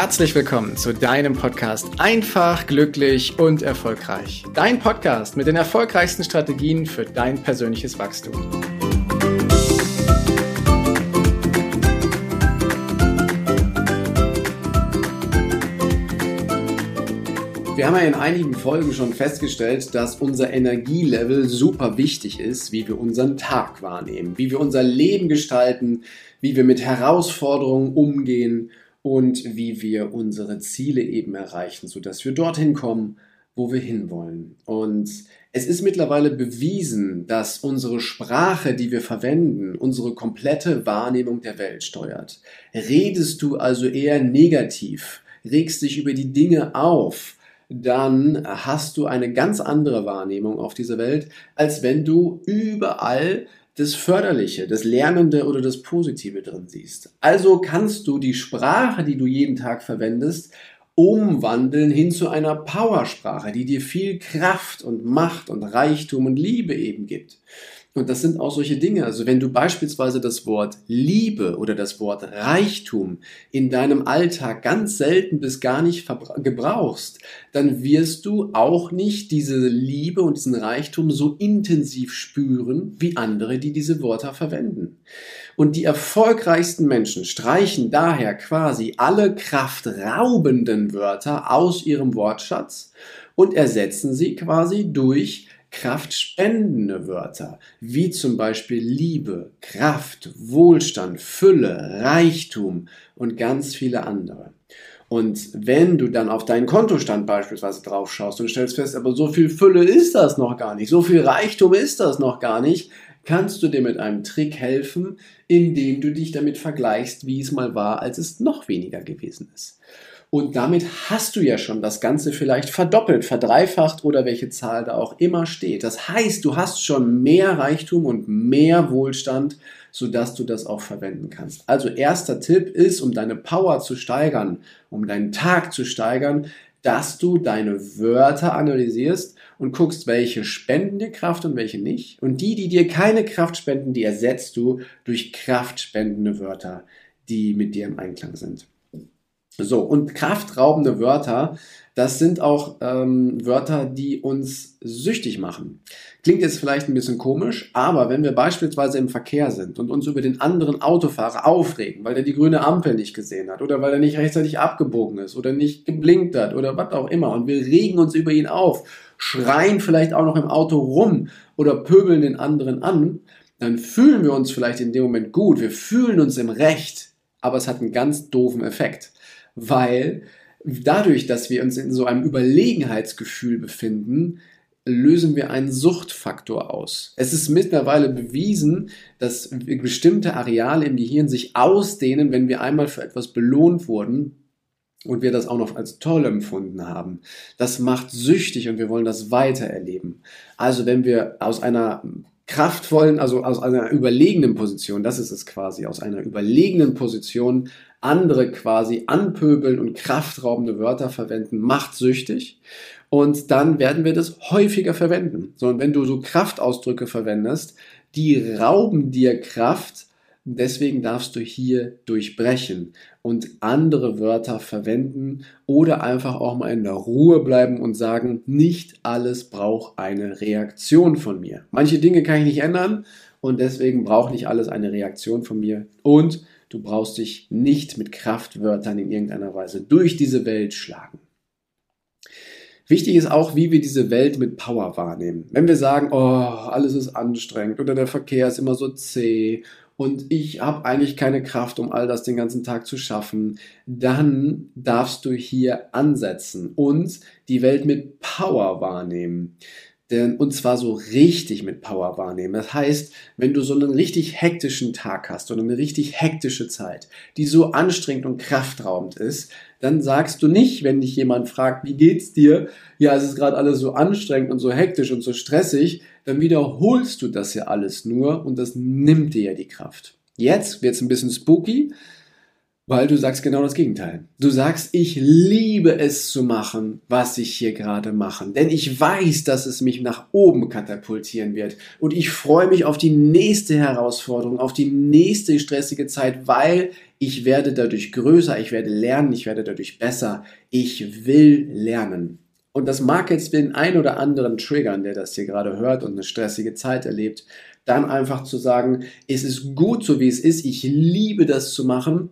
herzlich willkommen zu deinem Podcast Einfach, glücklich und erfolgreich. Dein Podcast mit den erfolgreichsten Strategien für dein persönliches Wachstum. Wir haben ja in einigen Folgen schon festgestellt, dass unser Energielevel super wichtig ist, wie wir unseren Tag wahrnehmen, wie wir unser Leben gestalten, wie wir mit Herausforderungen umgehen und wie wir unsere Ziele eben erreichen, sodass wir dorthin kommen, wo wir hinwollen. Und es ist mittlerweile bewiesen, dass unsere Sprache, die wir verwenden, unsere komplette Wahrnehmung der Welt steuert. Redest du also eher negativ, regst dich über die Dinge auf, dann hast du eine ganz andere Wahrnehmung auf dieser Welt, als wenn du überall das Förderliche, das Lernende oder das Positive drin siehst. Also kannst du die Sprache, die du jeden Tag verwendest, umwandeln hin zu einer Powersprache, die dir viel Kraft und Macht und Reichtum und Liebe eben gibt. Und das sind auch solche Dinge. Also wenn du beispielsweise das Wort Liebe oder das Wort Reichtum in deinem Alltag ganz selten bis gar nicht gebrauchst, dann wirst du auch nicht diese Liebe und diesen Reichtum so intensiv spüren wie andere, die diese Wörter verwenden. Und die erfolgreichsten Menschen streichen daher quasi alle kraftraubenden Wörter aus ihrem Wortschatz und ersetzen sie quasi durch kraftspendende Wörter, wie zum Beispiel Liebe, Kraft, Wohlstand, Fülle, Reichtum und ganz viele andere. Und wenn du dann auf deinen Kontostand beispielsweise drauf schaust und stellst fest, aber so viel Fülle ist das noch gar nicht, so viel Reichtum ist das noch gar nicht, kannst du dir mit einem Trick helfen, indem du dich damit vergleichst, wie es mal war, als es noch weniger gewesen ist. Und damit hast du ja schon das Ganze vielleicht verdoppelt, verdreifacht oder welche Zahl da auch immer steht. Das heißt, du hast schon mehr Reichtum und mehr Wohlstand, sodass du das auch verwenden kannst. Also erster Tipp ist, um deine Power zu steigern, um deinen Tag zu steigern, dass du deine Wörter analysierst und guckst, welche spenden dir Kraft und welche nicht. Und die, die dir keine Kraft spenden, die ersetzt du durch kraftspendende Wörter, die mit dir im Einklang sind. So, und kraftraubende Wörter, das sind auch ähm, Wörter, die uns süchtig machen. Klingt jetzt vielleicht ein bisschen komisch, aber wenn wir beispielsweise im Verkehr sind und uns über den anderen Autofahrer aufregen, weil der die grüne Ampel nicht gesehen hat oder weil er nicht rechtzeitig abgebogen ist oder nicht geblinkt hat oder was auch immer und wir regen uns über ihn auf, schreien vielleicht auch noch im Auto rum oder pöbeln den anderen an, dann fühlen wir uns vielleicht in dem Moment gut, wir fühlen uns im Recht, aber es hat einen ganz doofen Effekt weil dadurch, dass wir uns in so einem Überlegenheitsgefühl befinden, lösen wir einen Suchtfaktor aus. Es ist mittlerweile bewiesen, dass bestimmte Areale im Gehirn sich ausdehnen, wenn wir einmal für etwas belohnt wurden und wir das auch noch als toll empfunden haben. Das macht süchtig und wir wollen das weiter erleben. Also wenn wir aus einer kraftvollen, also aus einer überlegenen Position, das ist es quasi, aus einer überlegenen Position andere quasi anpöbeln und kraftraubende Wörter verwenden, macht süchtig. Und dann werden wir das häufiger verwenden. Sondern wenn du so Kraftausdrücke verwendest, die rauben dir Kraft, Deswegen darfst du hier durchbrechen und andere Wörter verwenden oder einfach auch mal in der Ruhe bleiben und sagen, nicht alles braucht eine Reaktion von mir. Manche Dinge kann ich nicht ändern und deswegen braucht nicht alles eine Reaktion von mir. Und Du brauchst dich nicht mit Kraftwörtern in irgendeiner Weise durch diese Welt schlagen. Wichtig ist auch, wie wir diese Welt mit Power wahrnehmen. Wenn wir sagen, oh, alles ist anstrengend oder der Verkehr ist immer so zäh und ich habe eigentlich keine Kraft, um all das den ganzen Tag zu schaffen, dann darfst du hier ansetzen und die Welt mit Power wahrnehmen. Denn, und zwar so richtig mit Power wahrnehmen. Das heißt, wenn du so einen richtig hektischen Tag hast oder eine richtig hektische Zeit, die so anstrengend und kraftraubend ist, dann sagst du nicht, wenn dich jemand fragt, wie geht's dir? Ja, es ist gerade alles so anstrengend und so hektisch und so stressig, dann wiederholst du das ja alles nur und das nimmt dir ja die Kraft. Jetzt wird's ein bisschen spooky, Weil du sagst genau das Gegenteil. Du sagst, ich liebe es zu machen, was ich hier gerade mache. Denn ich weiß, dass es mich nach oben katapultieren wird. Und ich freue mich auf die nächste Herausforderung, auf die nächste stressige Zeit, weil ich werde dadurch größer, ich werde lernen, ich werde dadurch besser. Ich will lernen. Und das mag jetzt den ein oder anderen triggern, der das hier gerade hört und eine stressige Zeit erlebt, dann einfach zu sagen, es ist gut so wie es ist, ich liebe das zu machen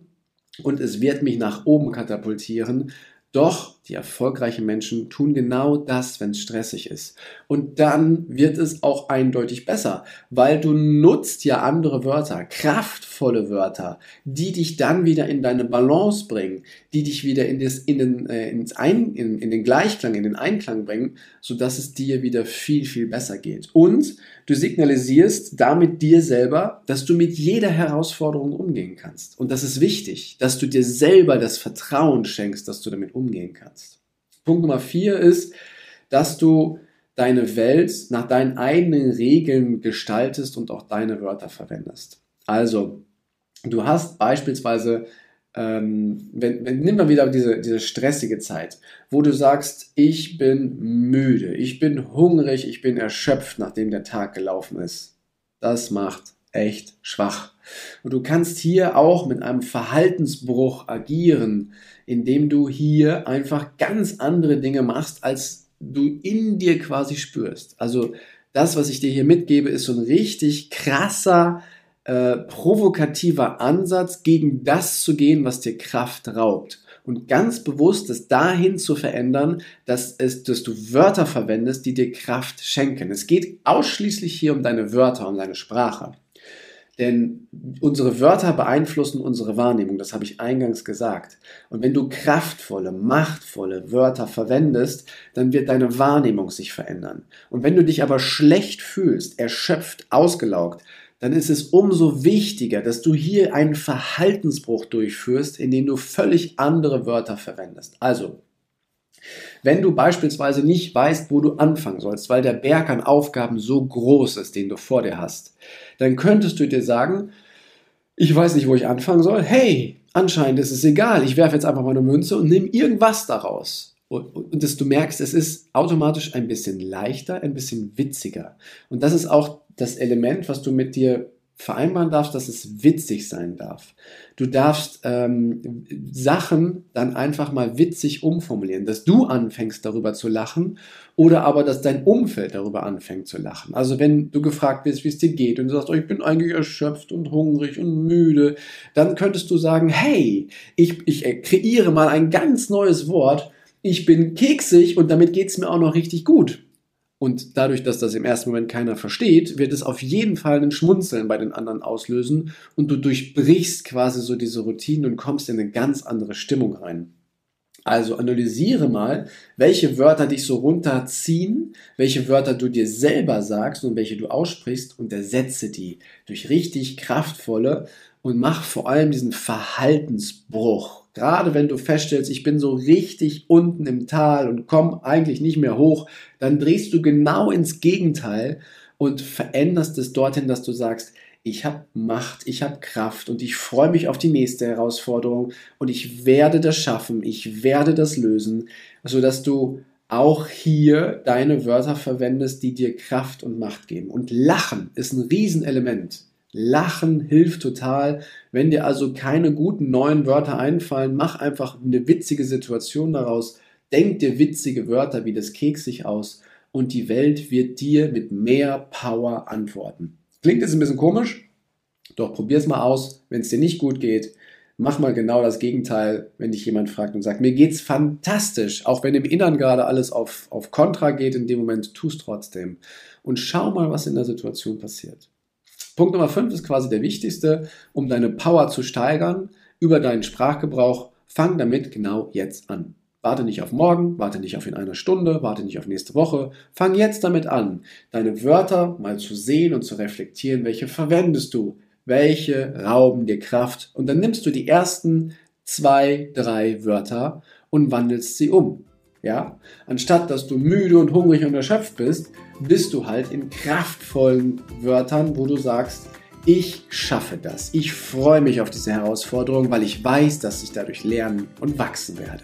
und es wird mich nach oben katapultieren. Doch die erfolgreichen Menschen tun genau das, wenn es stressig ist. Und dann wird es auch eindeutig besser, weil du nutzt ja andere Wörter, kraftvolle Wörter, die dich dann wieder in deine Balance bringen, die dich wieder in, das, in, den, äh, ins Ein, in, in den Gleichklang, in den Einklang bringen, sodass es dir wieder viel, viel besser geht. Und du signalisierst damit dir selber, dass du mit jeder Herausforderung umgehen kannst. Und das ist wichtig, dass du dir selber das Vertrauen schenkst, dass du damit umgehen kannst. Punkt Nummer vier ist, dass du deine Welt nach deinen eigenen Regeln gestaltest und auch deine Wörter verwendest. Also, du hast beispielsweise, ähm, wenn, wenn, nimm mal wieder diese, diese stressige Zeit, wo du sagst, ich bin müde, ich bin hungrig, ich bin erschöpft, nachdem der Tag gelaufen ist. Das macht echt schwach. Und du kannst hier auch mit einem Verhaltensbruch agieren, indem du hier einfach ganz andere Dinge machst, als du in dir quasi spürst. Also das, was ich dir hier mitgebe, ist so ein richtig krasser, äh, provokativer Ansatz, gegen das zu gehen, was dir Kraft raubt. Und ganz bewusst es dahin zu verändern, dass, es, dass du Wörter verwendest, die dir Kraft schenken. Es geht ausschließlich hier um deine Wörter, um deine Sprache. Denn unsere Wörter beeinflussen unsere Wahrnehmung, das habe ich eingangs gesagt. Und wenn du kraftvolle, machtvolle Wörter verwendest, dann wird deine Wahrnehmung sich verändern. Und wenn du dich aber schlecht fühlst, erschöpft, ausgelaugt, dann ist es umso wichtiger, dass du hier einen Verhaltensbruch durchführst, indem du völlig andere Wörter verwendest. Also, wenn du beispielsweise nicht weißt, wo du anfangen sollst, weil der Berg an Aufgaben so groß ist, den du vor dir hast, dann könntest du dir sagen, ich weiß nicht, wo ich anfangen soll. Hey, anscheinend ist es egal. Ich werfe jetzt einfach mal eine Münze und nehme irgendwas daraus. Und, und dass du merkst, es ist automatisch ein bisschen leichter, ein bisschen witziger. Und das ist auch das Element, was du mit dir vereinbaren darfst, dass es witzig sein darf. Du darfst ähm, Sachen dann einfach mal witzig umformulieren, dass du anfängst darüber zu lachen oder aber, dass dein Umfeld darüber anfängt zu lachen. Also wenn du gefragt wirst, wie es dir geht und du sagst, oh, ich bin eigentlich erschöpft und hungrig und müde, dann könntest du sagen, hey, ich, ich kreiere mal ein ganz neues Wort, ich bin keksig und damit geht es mir auch noch richtig gut. Und dadurch, dass das im ersten Moment keiner versteht, wird es auf jeden Fall ein Schmunzeln bei den anderen auslösen und du durchbrichst quasi so diese Routine und kommst in eine ganz andere Stimmung rein. Also analysiere mal, welche Wörter dich so runterziehen, welche Wörter du dir selber sagst und welche du aussprichst und ersetze die durch richtig kraftvolle und mach vor allem diesen Verhaltensbruch. Gerade wenn du feststellst, ich bin so richtig unten im Tal und komme eigentlich nicht mehr hoch, dann drehst du genau ins Gegenteil und veränderst es dorthin, dass du sagst, ich habe Macht, ich habe Kraft und ich freue mich auf die nächste Herausforderung und ich werde das schaffen, ich werde das lösen, sodass du auch hier deine Wörter verwendest, die dir Kraft und Macht geben. Und Lachen ist ein Riesenelement. Lachen hilft total. Wenn dir also keine guten neuen Wörter einfallen, mach einfach eine witzige Situation daraus. Denk dir witzige Wörter wie das Keksig aus und die Welt wird dir mit mehr Power antworten. Klingt jetzt ein bisschen komisch, doch probier es mal aus. Wenn es dir nicht gut geht, mach mal genau das Gegenteil, wenn dich jemand fragt und sagt, mir geht's fantastisch, auch wenn im Innern gerade alles auf, auf Kontra geht, in dem Moment tu es trotzdem. Und schau mal, was in der Situation passiert. Punkt Nummer 5 ist quasi der wichtigste, um deine Power zu steigern über deinen Sprachgebrauch. Fang damit genau jetzt an. Warte nicht auf morgen, warte nicht auf in einer Stunde, warte nicht auf nächste Woche. Fang jetzt damit an, deine Wörter mal zu sehen und zu reflektieren, welche verwendest du, welche rauben dir Kraft. Und dann nimmst du die ersten zwei, drei Wörter und wandelst sie um. Ja, anstatt dass du müde und hungrig und erschöpft bist, bist du halt in kraftvollen Wörtern, wo du sagst, Ich schaffe das. Ich freue mich auf diese Herausforderung, weil ich weiß, dass ich dadurch lernen und wachsen werde.